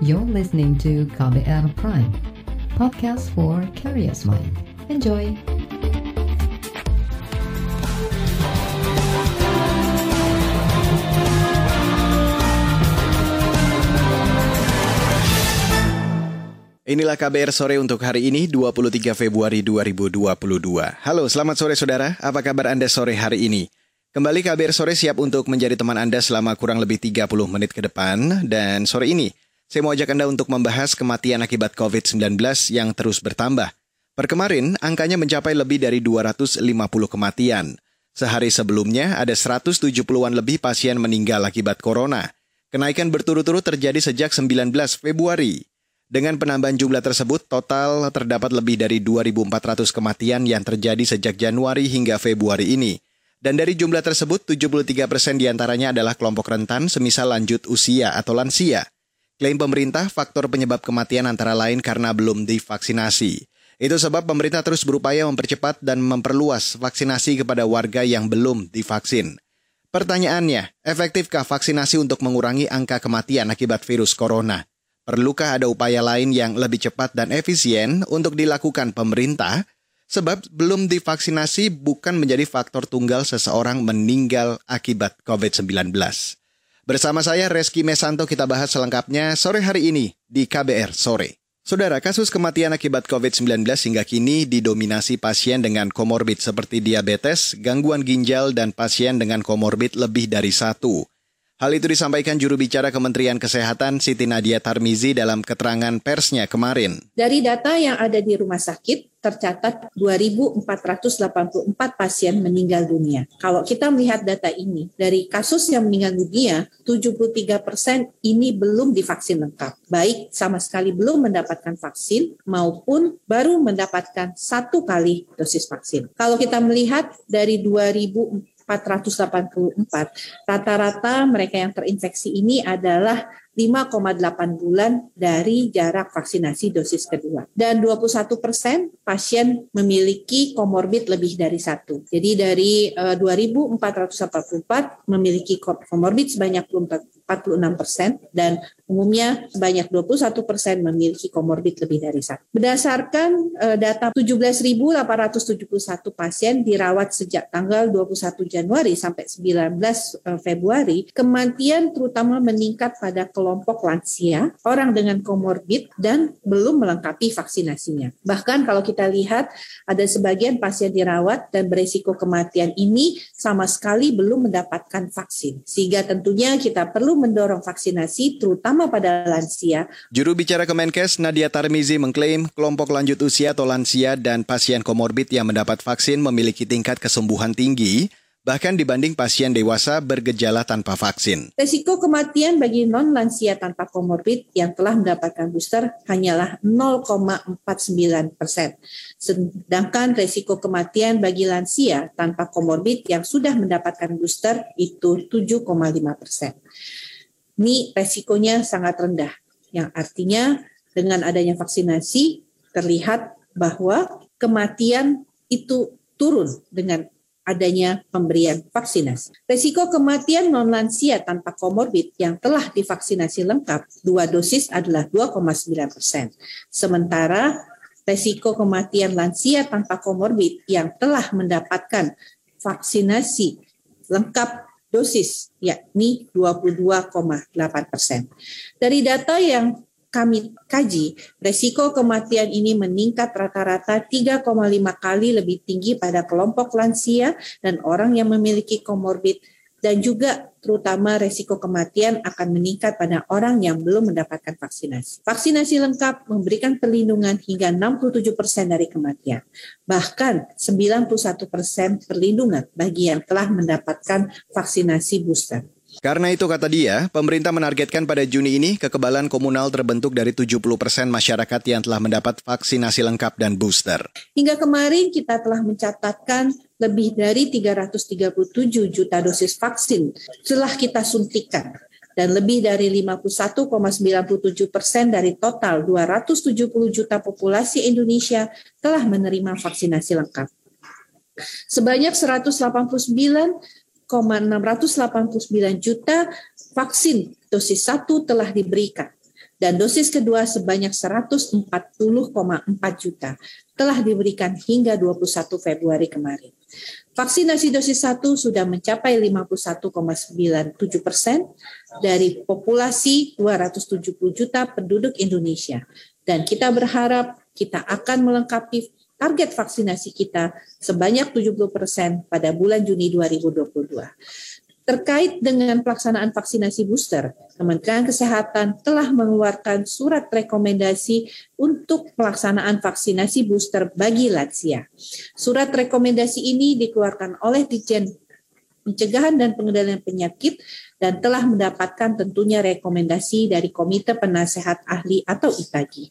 You're listening to KBR Prime, podcast for curious mind. Enjoy! Inilah KBR sore untuk hari ini 23 Februari 2022. Halo, selamat sore saudara. Apa kabar Anda sore hari ini? Kembali KBR sore siap untuk menjadi teman Anda selama kurang lebih 30 menit ke depan dan sore ini saya mau ajak Anda untuk membahas kematian akibat COVID-19 yang terus bertambah. Per kemarin, angkanya mencapai lebih dari 250 kematian. Sehari sebelumnya, ada 170-an lebih pasien meninggal akibat corona. Kenaikan berturut-turut terjadi sejak 19 Februari. Dengan penambahan jumlah tersebut, total terdapat lebih dari 2.400 kematian yang terjadi sejak Januari hingga Februari ini. Dan dari jumlah tersebut, 73 persen di antaranya adalah kelompok rentan semisal lanjut usia atau lansia. Klaim pemerintah, faktor penyebab kematian antara lain karena belum divaksinasi. Itu sebab pemerintah terus berupaya mempercepat dan memperluas vaksinasi kepada warga yang belum divaksin. Pertanyaannya, efektifkah vaksinasi untuk mengurangi angka kematian akibat virus corona? Perlukah ada upaya lain yang lebih cepat dan efisien untuk dilakukan pemerintah? Sebab belum divaksinasi bukan menjadi faktor tunggal seseorang meninggal akibat COVID-19. Bersama saya Reski Mesanto kita bahas selengkapnya sore hari ini di KBR Sore. Saudara, kasus kematian akibat COVID-19 hingga kini didominasi pasien dengan komorbid seperti diabetes, gangguan ginjal, dan pasien dengan komorbid lebih dari satu. Hal itu disampaikan juru bicara Kementerian Kesehatan Siti Nadia Tarmizi dalam keterangan persnya kemarin. Dari data yang ada di rumah sakit, tercatat 2.484 pasien meninggal dunia. Kalau kita melihat data ini, dari kasus yang meninggal dunia, 73 persen ini belum divaksin lengkap. Baik sama sekali belum mendapatkan vaksin maupun baru mendapatkan satu kali dosis vaksin. Kalau kita melihat dari 2000 484. Rata-rata mereka yang terinfeksi ini adalah 5,8 bulan dari jarak vaksinasi dosis kedua. Dan 21 persen pasien memiliki komorbid lebih dari satu. Jadi dari uh, eh, 2.444 memiliki komorbid sebanyak 46 persen dan umumnya sebanyak 21 persen memiliki komorbid lebih dari satu. Berdasarkan uh, data 17.871 pasien dirawat sejak tanggal 21 Januari sampai 19 uh, Februari, kematian terutama meningkat pada kelompok lansia, orang dengan komorbid, dan belum melengkapi vaksinasinya. Bahkan kalau kita lihat ada sebagian pasien dirawat dan beresiko kematian ini sama sekali belum mendapatkan vaksin. Sehingga tentunya kita perlu mendorong vaksinasi terutama pada lansia. Juru bicara Kemenkes Nadia Tarmizi mengklaim kelompok lanjut usia atau lansia dan pasien komorbid yang mendapat vaksin memiliki tingkat kesembuhan tinggi bahkan dibanding pasien dewasa bergejala tanpa vaksin. Resiko kematian bagi non-lansia tanpa komorbid yang telah mendapatkan booster hanyalah 0,49 persen. Sedangkan resiko kematian bagi lansia tanpa komorbid yang sudah mendapatkan booster itu 7,5 persen ini resikonya sangat rendah. Yang artinya dengan adanya vaksinasi terlihat bahwa kematian itu turun dengan adanya pemberian vaksinasi. Resiko kematian non lansia tanpa komorbid yang telah divaksinasi lengkap dua dosis adalah 2,9 persen. Sementara resiko kematian lansia tanpa komorbid yang telah mendapatkan vaksinasi lengkap dosis, yakni 22,8 persen. Dari data yang kami kaji, resiko kematian ini meningkat rata-rata 3,5 kali lebih tinggi pada kelompok lansia dan orang yang memiliki komorbid dan juga terutama resiko kematian akan meningkat pada orang yang belum mendapatkan vaksinasi. Vaksinasi lengkap memberikan perlindungan hingga 67 persen dari kematian. Bahkan 91 persen perlindungan bagi yang telah mendapatkan vaksinasi booster. Karena itu kata dia, pemerintah menargetkan pada Juni ini kekebalan komunal terbentuk dari 70 persen masyarakat yang telah mendapat vaksinasi lengkap dan booster. Hingga kemarin kita telah mencatatkan lebih dari 337 juta dosis vaksin telah kita suntikan dan lebih dari 51,97 persen dari total 270 juta populasi Indonesia telah menerima vaksinasi lengkap. Sebanyak 189 689 juta vaksin dosis satu telah diberikan dan dosis kedua sebanyak 140,4 juta telah diberikan hingga 21 Februari kemarin. Vaksinasi dosis 1 sudah mencapai 51,97 persen dari populasi 270 juta penduduk Indonesia. Dan kita berharap kita akan melengkapi target vaksinasi kita sebanyak 70 persen pada bulan Juni 2022. Terkait dengan pelaksanaan vaksinasi booster, Kementerian Kesehatan telah mengeluarkan surat rekomendasi untuk pelaksanaan vaksinasi booster bagi lansia. Surat rekomendasi ini dikeluarkan oleh Dijen Pencegahan dan Pengendalian Penyakit dan telah mendapatkan tentunya rekomendasi dari Komite Penasehat Ahli atau ITAGI.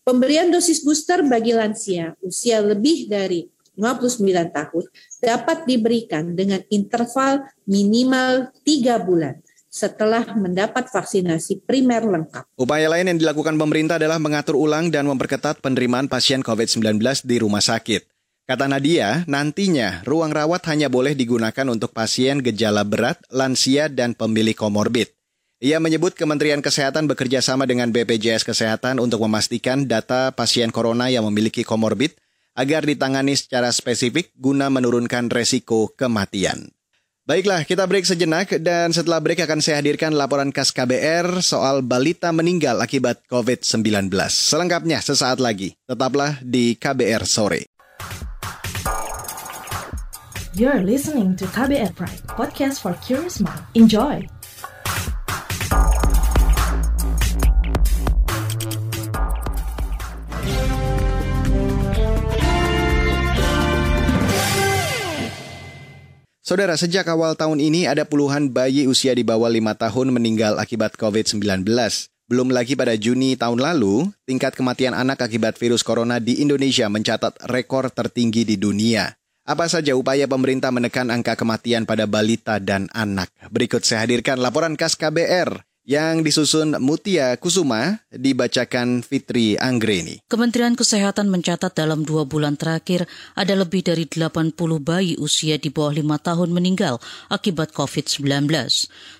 Pemberian dosis booster bagi lansia usia lebih dari 59 tahun dapat diberikan dengan interval minimal 3 bulan setelah mendapat vaksinasi primer lengkap. Upaya lain yang dilakukan pemerintah adalah mengatur ulang dan memperketat penerimaan pasien COVID-19 di rumah sakit. Kata Nadia, nantinya ruang rawat hanya boleh digunakan untuk pasien gejala berat, lansia, dan pemilik komorbid. Ia menyebut Kementerian Kesehatan bekerja sama dengan BPJS Kesehatan untuk memastikan data pasien corona yang memiliki komorbid agar ditangani secara spesifik guna menurunkan resiko kematian. Baiklah, kita break sejenak dan setelah break akan saya hadirkan laporan khas KBR soal balita meninggal akibat COVID-19. Selengkapnya sesaat lagi. Tetaplah di KBR sore. You're listening to KBR Pride, podcast for curious mind. Enjoy. Saudara, sejak awal tahun ini ada puluhan bayi usia di bawah 5 tahun meninggal akibat COVID-19. Belum lagi pada Juni tahun lalu, tingkat kematian anak akibat virus corona di Indonesia mencatat rekor tertinggi di dunia. Apa saja upaya pemerintah menekan angka kematian pada balita dan anak? Berikut saya hadirkan laporan khas KBR yang disusun Mutia Kusuma dibacakan Fitri Anggreni. Kementerian Kesehatan mencatat dalam dua bulan terakhir ada lebih dari 80 bayi usia di bawah lima tahun meninggal akibat COVID-19.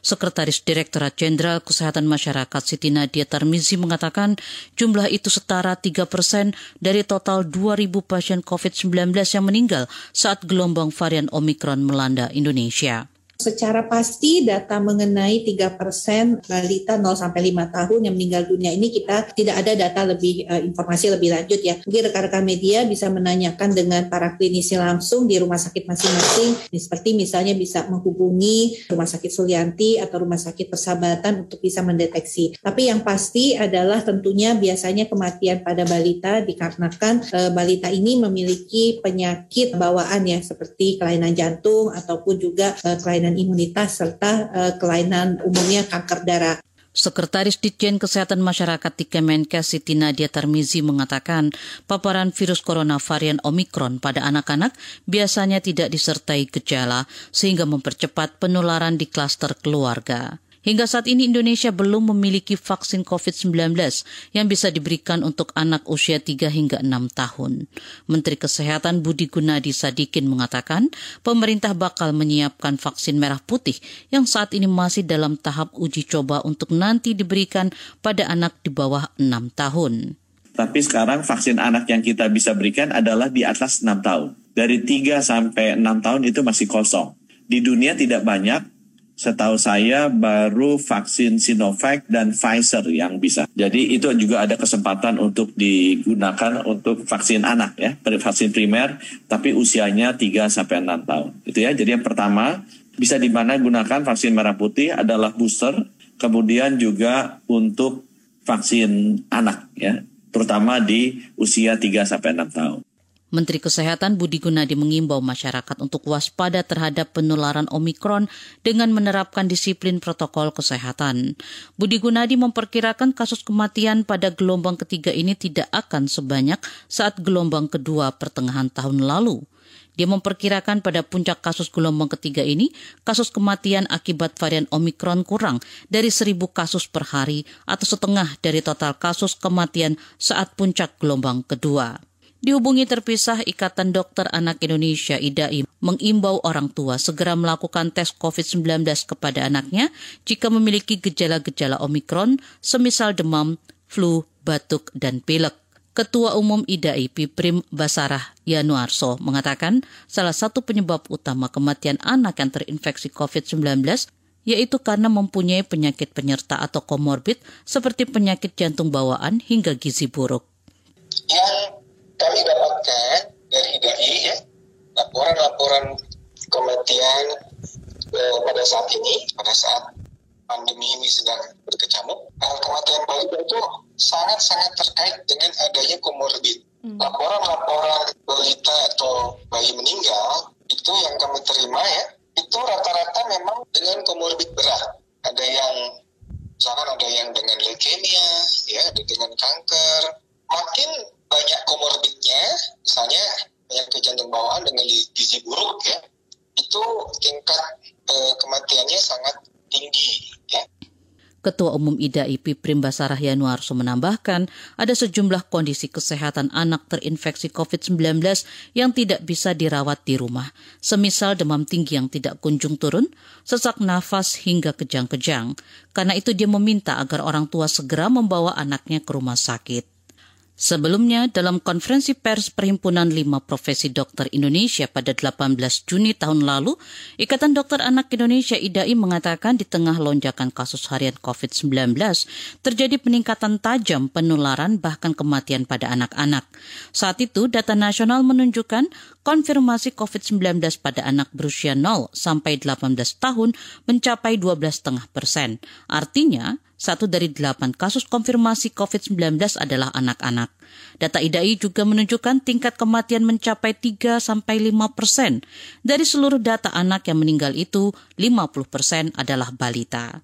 Sekretaris Direktorat Jenderal Kesehatan Masyarakat Siti Nadia Tarmizi mengatakan jumlah itu setara 3 persen dari total 2.000 pasien COVID-19 yang meninggal saat gelombang varian Omikron melanda Indonesia. Secara pasti data mengenai 3% balita 0 sampai 5 tahun yang meninggal dunia ini kita tidak ada data lebih uh, informasi lebih lanjut ya. Mungkin rekan-rekan media bisa menanyakan dengan para klinisi langsung di rumah sakit masing-masing seperti misalnya bisa menghubungi rumah sakit Sulianti atau rumah sakit Persahabatan untuk bisa mendeteksi. Tapi yang pasti adalah tentunya biasanya kematian pada balita dikarenakan uh, balita ini memiliki penyakit bawaan ya seperti kelainan jantung ataupun juga uh, kelainan kelainan imunitas serta uh, kelainan umumnya kanker darah. Sekretaris Ditjen Kesehatan Masyarakat di Kemenkes Siti Nadia Tarmizi mengatakan paparan virus corona varian Omikron pada anak-anak biasanya tidak disertai gejala sehingga mempercepat penularan di klaster keluarga. Hingga saat ini Indonesia belum memiliki vaksin COVID-19 yang bisa diberikan untuk anak usia 3 hingga 6 tahun. Menteri Kesehatan Budi Gunadi Sadikin mengatakan pemerintah bakal menyiapkan vaksin merah putih yang saat ini masih dalam tahap uji coba untuk nanti diberikan pada anak di bawah 6 tahun. Tapi sekarang vaksin anak yang kita bisa berikan adalah di atas 6 tahun. Dari 3 sampai 6 tahun itu masih kosong. Di dunia tidak banyak setahu saya baru vaksin Sinovac dan Pfizer yang bisa. Jadi itu juga ada kesempatan untuk digunakan untuk vaksin anak ya, vaksin primer tapi usianya 3 sampai 6 tahun. Itu ya. Jadi yang pertama bisa di mana gunakan vaksin merah putih adalah booster, kemudian juga untuk vaksin anak ya, terutama di usia 3 sampai 6 tahun. Menteri Kesehatan Budi Gunadi mengimbau masyarakat untuk waspada terhadap penularan Omikron dengan menerapkan disiplin protokol kesehatan. Budi Gunadi memperkirakan kasus kematian pada gelombang ketiga ini tidak akan sebanyak saat gelombang kedua pertengahan tahun lalu. Dia memperkirakan pada puncak kasus gelombang ketiga ini, kasus kematian akibat varian Omikron kurang dari seribu kasus per hari atau setengah dari total kasus kematian saat puncak gelombang kedua. Dihubungi terpisah Ikatan Dokter Anak Indonesia IDAI mengimbau orang tua segera melakukan tes COVID-19 kepada anaknya jika memiliki gejala-gejala Omikron semisal demam, flu, batuk, dan pilek. Ketua Umum IDAI Piprim Basarah Yanuarso mengatakan salah satu penyebab utama kematian anak yang terinfeksi COVID-19 yaitu karena mempunyai penyakit penyerta atau komorbid seperti penyakit jantung bawaan hingga gizi buruk. Yang kami dapatkan dari IDAI ya, laporan-laporan kematian eh, pada saat ini, pada saat pandemi ini sedang berkecamuk, eh, kematian bayi itu sangat-sangat terkait dengan adanya komorbid. Laporan-laporan balita atau bayi meninggal itu yang kami terima ya, itu rata-rata memang dengan komorbid berat. Ada yang misalkan ada yang dengan leukemia, ya, ada dengan kanker. Makin banyak komorbidnya, misalnya penyakit jantung bawaan dengan gizi buruk ya, itu tingkat eh, kematiannya sangat tinggi ya. Ketua Umum IDAI Piprim Basarah Yanuarso menambahkan ada sejumlah kondisi kesehatan anak terinfeksi COVID-19 yang tidak bisa dirawat di rumah, semisal demam tinggi yang tidak kunjung turun, sesak nafas hingga kejang-kejang. Karena itu dia meminta agar orang tua segera membawa anaknya ke rumah sakit. Sebelumnya, dalam konferensi pers Perhimpunan Lima Profesi Dokter Indonesia pada 18 Juni tahun lalu, Ikatan Dokter Anak Indonesia IDAI mengatakan di tengah lonjakan kasus harian COVID-19, terjadi peningkatan tajam penularan bahkan kematian pada anak-anak. Saat itu, data nasional menunjukkan konfirmasi COVID-19 pada anak berusia 0 sampai 18 tahun mencapai 12,5 persen. Artinya, satu dari delapan kasus konfirmasi COVID-19 adalah anak-anak. Data IDAI juga menunjukkan tingkat kematian mencapai 3 sampai 5 persen. Dari seluruh data anak yang meninggal itu, 50 persen adalah balita.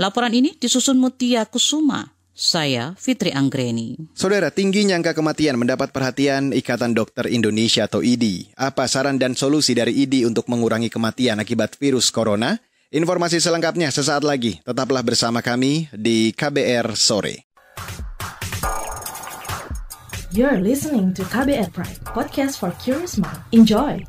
Laporan ini disusun Mutia Kusuma. Saya Fitri Anggreni. Saudara, tingginya angka kematian mendapat perhatian Ikatan Dokter Indonesia atau IDI. Apa saran dan solusi dari IDI untuk mengurangi kematian akibat virus corona? Informasi selengkapnya sesaat lagi. Tetaplah bersama kami di KBR Sore. You're listening to KBR Pride, podcast for curious mind. Enjoy!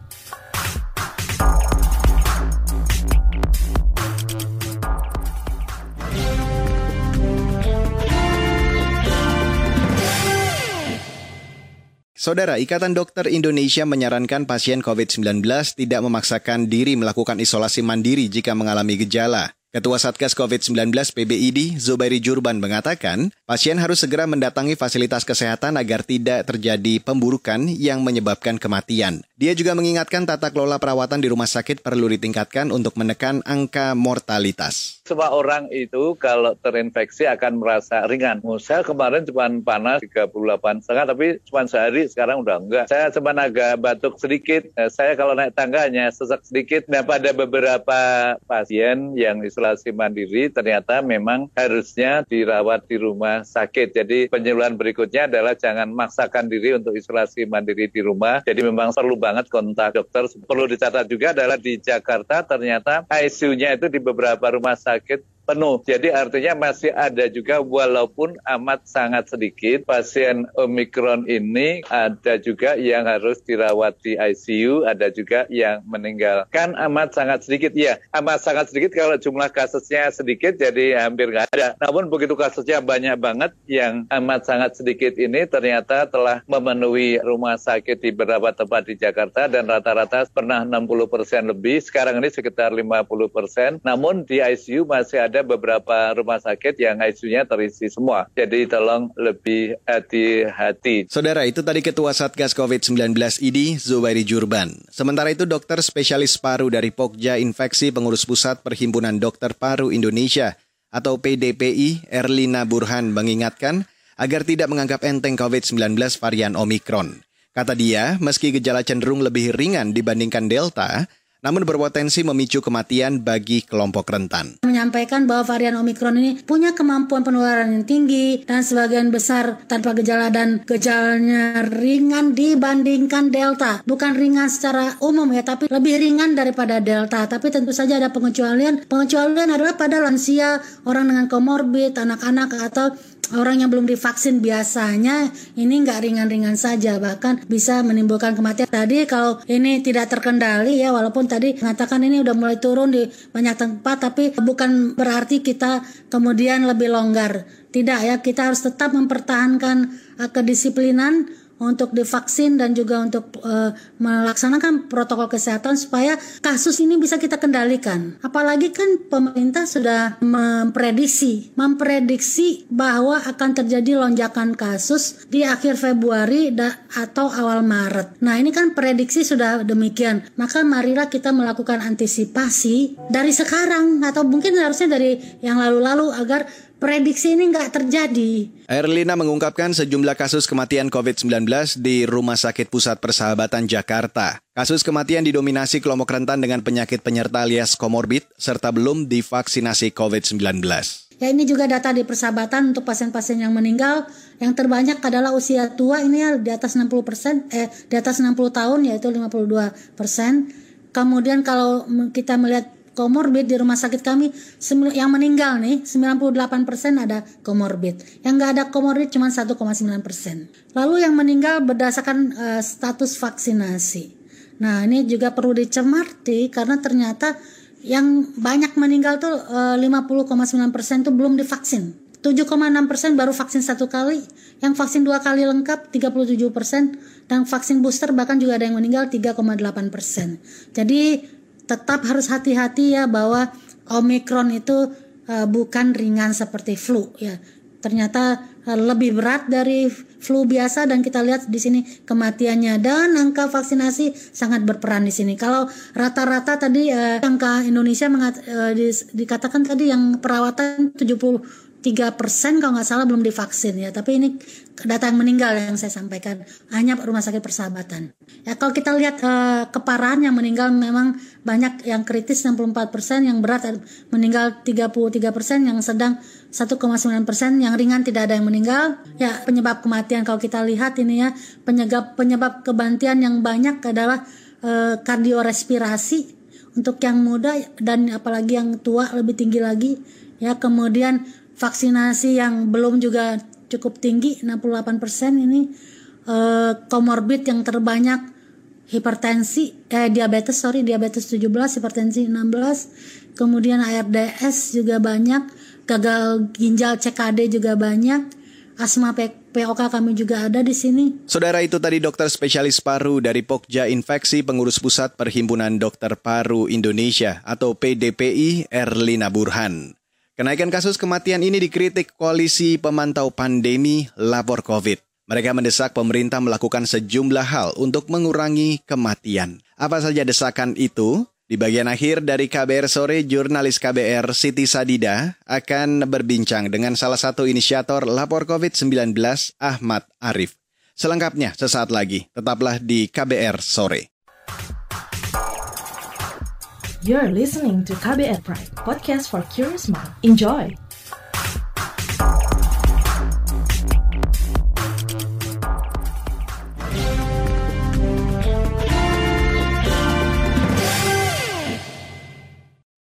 Saudara, Ikatan Dokter Indonesia menyarankan pasien COVID-19 tidak memaksakan diri melakukan isolasi mandiri jika mengalami gejala. Ketua Satgas COVID-19 PBID, Zubairi Jurban mengatakan, pasien harus segera mendatangi fasilitas kesehatan agar tidak terjadi pemburukan yang menyebabkan kematian. Dia juga mengingatkan tata kelola perawatan di rumah sakit perlu ditingkatkan untuk menekan angka mortalitas. Semua orang itu kalau terinfeksi akan merasa ringan. Saya kemarin cuma panas 38 setengah, tapi cuma sehari, sekarang udah enggak. Saya cuma agak batuk sedikit. Saya kalau naik tangganya sesak sedikit. Nah pada beberapa pasien yang isolasi mandiri ternyata memang harusnya dirawat di rumah sakit. Jadi penyuluhan berikutnya adalah jangan maksakan diri untuk isolasi mandiri di rumah. Jadi memang perlu banget kontak dokter. Perlu dicatat juga adalah di Jakarta ternyata ICU-nya itu di beberapa rumah sakit penuh. Jadi artinya masih ada juga walaupun amat sangat sedikit pasien Omikron ini ada juga yang harus dirawat di ICU, ada juga yang meninggal. Kan amat sangat sedikit ya, amat sangat sedikit kalau jumlah kasusnya sedikit jadi hampir nggak ada. Namun begitu kasusnya banyak banget yang amat sangat sedikit ini ternyata telah memenuhi rumah sakit di beberapa tempat di Jakarta dan rata-rata pernah 60 persen lebih, sekarang ini sekitar 50 persen. Namun di ICU masih ada ada beberapa rumah sakit yang ICU-nya terisi semua. Jadi tolong lebih hati-hati. Saudara, itu tadi Ketua Satgas COVID-19 ID, Zubairi Jurban. Sementara itu dokter spesialis paru dari Pokja Infeksi Pengurus Pusat Perhimpunan Dokter Paru Indonesia atau PDPI, Erlina Burhan mengingatkan agar tidak menganggap enteng COVID-19 varian Omikron. Kata dia, meski gejala cenderung lebih ringan dibandingkan Delta, namun berpotensi memicu kematian bagi kelompok rentan. Menyampaikan bahwa varian Omikron ini punya kemampuan penularan yang tinggi dan sebagian besar tanpa gejala dan gejalanya ringan dibandingkan Delta. Bukan ringan secara umum ya, tapi lebih ringan daripada Delta. Tapi tentu saja ada pengecualian. Pengecualian adalah pada lansia, orang dengan komorbid, anak-anak atau orang yang belum divaksin biasanya ini nggak ringan-ringan saja bahkan bisa menimbulkan kematian. Tadi kalau ini tidak terkendali ya walaupun tadi mengatakan ini udah mulai turun di banyak tempat tapi bukan berarti kita kemudian lebih longgar. Tidak ya, kita harus tetap mempertahankan uh, kedisiplinan untuk divaksin dan juga untuk uh, melaksanakan protokol kesehatan supaya kasus ini bisa kita kendalikan. Apalagi kan pemerintah sudah memprediksi, memprediksi bahwa akan terjadi lonjakan kasus di akhir Februari atau awal Maret. Nah, ini kan prediksi sudah demikian. Maka marilah kita melakukan antisipasi dari sekarang atau mungkin harusnya dari yang lalu-lalu agar prediksi ini nggak terjadi. Erlina mengungkapkan sejumlah kasus kematian COVID-19 di Rumah Sakit Pusat Persahabatan Jakarta. Kasus kematian didominasi kelompok rentan dengan penyakit penyerta alias komorbid serta belum divaksinasi COVID-19. Ya ini juga data di persahabatan untuk pasien-pasien yang meninggal yang terbanyak adalah usia tua ini ya di atas 60 persen eh di atas 60 tahun yaitu 52 persen. Kemudian kalau kita melihat komorbid di rumah sakit kami yang meninggal nih 98% ada komorbid. Yang nggak ada komorbid cuma 1,9%. Lalu yang meninggal berdasarkan uh, status vaksinasi. Nah, ini juga perlu dicermati karena ternyata yang banyak meninggal tuh uh, 50,9% tuh belum divaksin. 7,6% baru vaksin satu kali, yang vaksin dua kali lengkap 37%, dan vaksin booster bahkan juga ada yang meninggal 3,8%. Jadi tetap harus hati-hati ya bahwa Omikron itu uh, bukan ringan seperti flu ya. Ternyata uh, lebih berat dari flu biasa dan kita lihat di sini kematiannya dan angka vaksinasi sangat berperan di sini. Kalau rata-rata tadi uh, angka Indonesia uh, di, dikatakan tadi yang perawatan 70 3 persen kalau nggak salah belum divaksin ya tapi ini data yang meninggal yang saya sampaikan. Hanya rumah sakit persahabatan. Ya kalau kita lihat uh, keparahan yang meninggal memang banyak yang kritis 64 persen yang berat meninggal 33 persen yang sedang 1,9 persen yang ringan tidak ada yang meninggal. Ya penyebab kematian kalau kita lihat ini ya penyebab penyebab kebantian yang banyak adalah uh, kardiorespirasi untuk yang muda dan apalagi yang tua lebih tinggi lagi. Ya kemudian vaksinasi yang belum juga cukup tinggi 68% ini komorbid eh, yang terbanyak hipertensi eh diabetes sorry diabetes 17 hipertensi 16 kemudian ARDS juga banyak gagal ginjal CKD juga banyak asma POK kami juga ada di sini. Saudara itu tadi dokter spesialis paru dari Pokja Infeksi Pengurus Pusat Perhimpunan Dokter Paru Indonesia atau PDPI Erlina Burhan. Kenaikan kasus kematian ini dikritik Koalisi Pemantau Pandemi Lapor COVID. Mereka mendesak pemerintah melakukan sejumlah hal untuk mengurangi kematian. Apa saja desakan itu? Di bagian akhir dari KBR sore, jurnalis KBR Siti Sadida akan berbincang dengan salah satu inisiator lapor COVID-19 Ahmad Arif. Selengkapnya sesaat lagi, tetaplah di KBR sore. You're listening to KBR Pride, podcast for curious mind. Enjoy!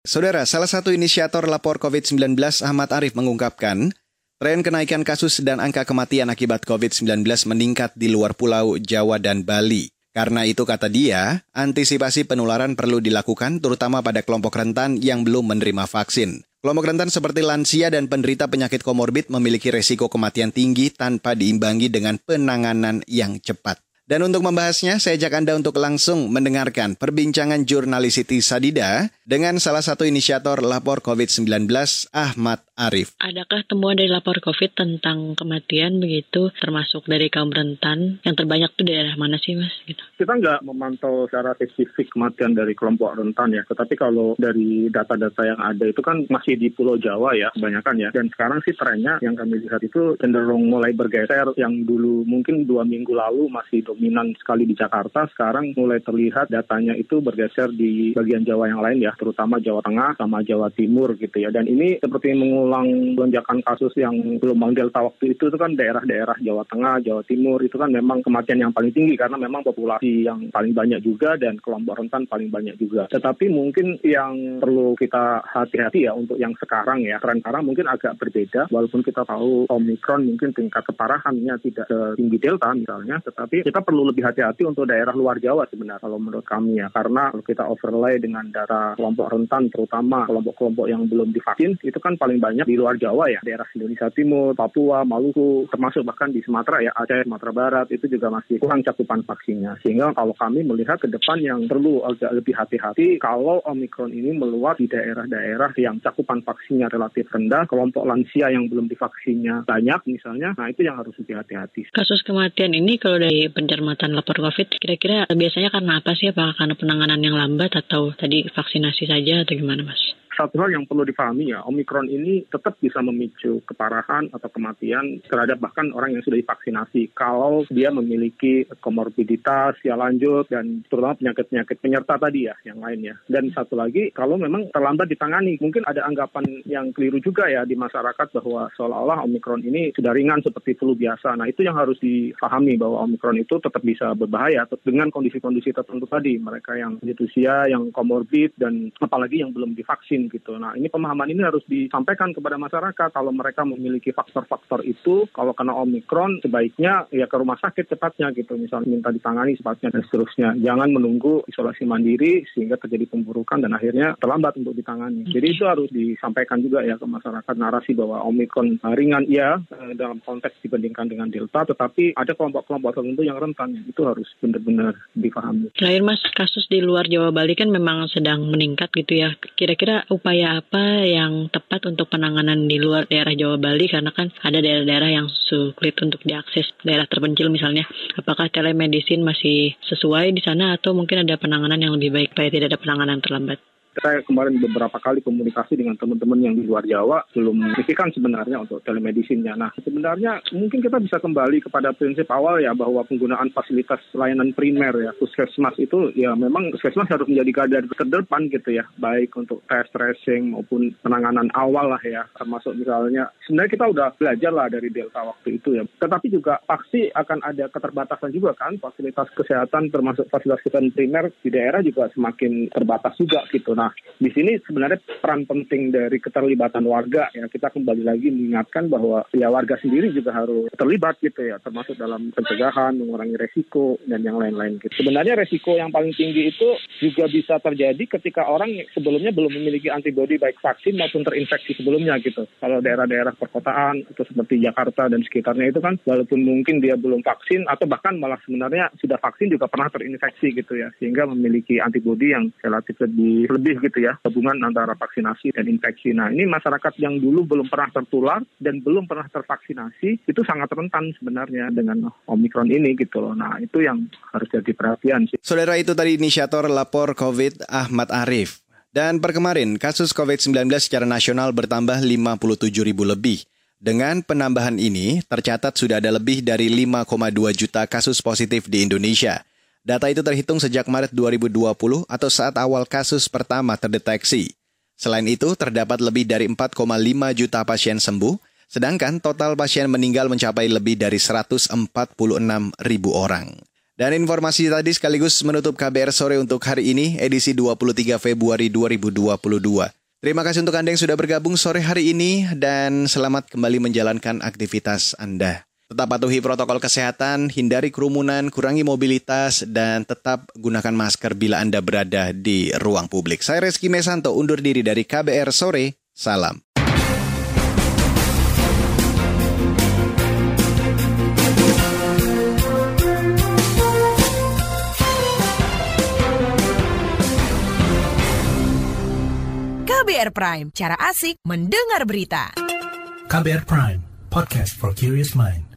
Saudara, salah satu inisiator lapor COVID-19 Ahmad Arif mengungkapkan, tren kenaikan kasus dan angka kematian akibat COVID-19 meningkat di luar pulau Jawa dan Bali. Karena itu kata dia, antisipasi penularan perlu dilakukan terutama pada kelompok rentan yang belum menerima vaksin. Kelompok rentan seperti lansia dan penderita penyakit komorbid memiliki resiko kematian tinggi tanpa diimbangi dengan penanganan yang cepat. Dan untuk membahasnya, saya ajak Anda untuk langsung mendengarkan perbincangan jurnalis Siti Sadida dengan salah satu inisiator lapor COVID-19, Ahmad Arif. Adakah temuan dari lapor COVID tentang kematian begitu, termasuk dari kaum rentan? Yang terbanyak itu daerah mana sih, Mas? Gitu. Kita nggak memantau secara spesifik kematian dari kelompok rentan ya, tetapi kalau dari data-data yang ada itu kan masih di Pulau Jawa ya, kebanyakan ya. Dan sekarang sih trennya yang kami lihat itu cenderung mulai bergeser, yang dulu mungkin dua minggu lalu masih dominan sekali di Jakarta, sekarang mulai terlihat datanya itu bergeser di bagian Jawa yang lain ya, terutama Jawa Tengah sama Jawa Timur gitu ya. Dan ini seperti mengul mengulang lonjakan kasus yang gelombang delta waktu itu itu kan daerah-daerah Jawa Tengah, Jawa Timur itu kan memang kematian yang paling tinggi karena memang populasi yang paling banyak juga dan kelompok rentan paling banyak juga. Tetapi mungkin yang perlu kita hati-hati ya untuk yang sekarang ya, tren sekarang mungkin agak berbeda walaupun kita tahu Omikron mungkin tingkat keparahannya tidak setinggi Delta misalnya, tetapi kita perlu lebih hati-hati untuk daerah luar Jawa sebenarnya kalau menurut kami ya karena kalau kita overlay dengan daerah kelompok rentan terutama kelompok-kelompok yang belum divaksin itu kan paling banyak di luar Jawa ya, daerah Indonesia Timur, Papua, Maluku, termasuk bahkan di Sumatera ya, Aceh, Sumatera Barat itu juga masih kurang cakupan vaksinnya. Sehingga kalau kami melihat ke depan yang perlu agak lebih hati-hati kalau Omikron ini meluas di daerah-daerah yang cakupan vaksinnya relatif rendah, kelompok lansia yang belum divaksinnya banyak misalnya, nah itu yang harus lebih hati-hati. Kasus kematian ini kalau dari pencermatan lapor COVID, kira-kira biasanya karena apa sih? Apakah karena penanganan yang lambat atau tadi vaksinasi saja atau gimana Mas? Satu hal yang perlu dipahami ya, Omikron ini tetap bisa memicu keparahan atau kematian terhadap bahkan orang yang sudah divaksinasi kalau dia memiliki komorbiditas ya lanjut dan terutama penyakit-penyakit penyerta tadi ya yang lainnya. Dan satu lagi kalau memang terlambat ditangani, mungkin ada anggapan yang keliru juga ya di masyarakat bahwa seolah-olah Omikron ini sudah ringan seperti flu biasa. Nah itu yang harus dipahami bahwa Omikron itu tetap bisa berbahaya dengan kondisi-kondisi tertentu tadi. Mereka yang lanjut usia, yang komorbid dan apalagi yang belum divaksin gitu. Nah ini pemahaman ini harus disampaikan kepada masyarakat kalau mereka memiliki faktor-faktor itu kalau kena omikron sebaiknya ya ke rumah sakit cepatnya gitu misalnya minta ditangani cepatnya dan seterusnya. Jangan menunggu isolasi mandiri sehingga terjadi pemburukan dan akhirnya terlambat untuk ditangani. Jadi itu harus disampaikan juga ya ke masyarakat narasi bahwa omikron ringan eh, dalam konteks dibandingkan dengan delta tetapi ada kelompok-kelompok tertentu yang rentan itu harus benar-benar dipahami. Terakhir Mas, kasus di luar Jawa Bali kan memang sedang meningkat gitu ya. Kira-kira upaya apa yang tepat untuk penanganan di luar daerah Jawa Bali? Karena kan ada daerah-daerah yang sulit untuk diakses daerah terpencil misalnya. Apakah telemedicine masih sesuai di sana atau mungkin ada penanganan yang lebih baik supaya tidak ada penanganan terlambat saya kemarin beberapa kali komunikasi dengan teman-teman yang di luar Jawa belum signifikan sebenarnya untuk telemedicine-nya. Nah, sebenarnya mungkin kita bisa kembali kepada prinsip awal ya bahwa penggunaan fasilitas layanan primer ya puskesmas itu ya memang puskesmas harus menjadi garda terdepan gitu ya, baik untuk tes tracing maupun penanganan awal lah ya, termasuk misalnya sebenarnya kita udah belajar lah dari delta waktu itu ya. Tetapi juga pasti akan ada keterbatasan juga kan fasilitas kesehatan termasuk fasilitas kesehatan primer di daerah juga semakin terbatas juga gitu. Nah, di sini sebenarnya peran penting dari keterlibatan warga ya kita kembali lagi mengingatkan bahwa ya warga sendiri juga harus terlibat gitu ya termasuk dalam pencegahan mengurangi resiko dan yang lain-lain gitu. Sebenarnya resiko yang paling tinggi itu juga bisa terjadi ketika orang sebelumnya belum memiliki antibodi baik vaksin maupun terinfeksi sebelumnya gitu. Kalau daerah-daerah perkotaan atau seperti Jakarta dan sekitarnya itu kan walaupun mungkin dia belum vaksin atau bahkan malah sebenarnya sudah vaksin juga pernah terinfeksi gitu ya sehingga memiliki antibodi yang relatif lebih lebih gitu ya hubungan antara vaksinasi dan infeksi. Nah ini masyarakat yang dulu belum pernah tertular dan belum pernah tervaksinasi itu sangat rentan sebenarnya dengan Omikron ini gitu loh. Nah itu yang harus jadi perhatian sih. Saudara itu tadi inisiator lapor COVID Ahmad Arif. Dan per kemarin, kasus COVID-19 secara nasional bertambah 57 ribu lebih. Dengan penambahan ini, tercatat sudah ada lebih dari 5,2 juta kasus positif di Indonesia. Data itu terhitung sejak Maret 2020 atau saat awal kasus pertama terdeteksi. Selain itu, terdapat lebih dari 4,5 juta pasien sembuh, sedangkan total pasien meninggal mencapai lebih dari 146 ribu orang. Dan informasi tadi sekaligus menutup KBR sore untuk hari ini, edisi 23 Februari 2022. Terima kasih untuk Anda yang sudah bergabung sore hari ini dan selamat kembali menjalankan aktivitas Anda. Tetap patuhi protokol kesehatan, hindari kerumunan, kurangi mobilitas, dan tetap gunakan masker bila Anda berada di ruang publik. Saya Reski Mesanto undur diri dari KBR Sore. Salam. KBR Prime, cara asik mendengar berita. KBR Prime, podcast for curious mind.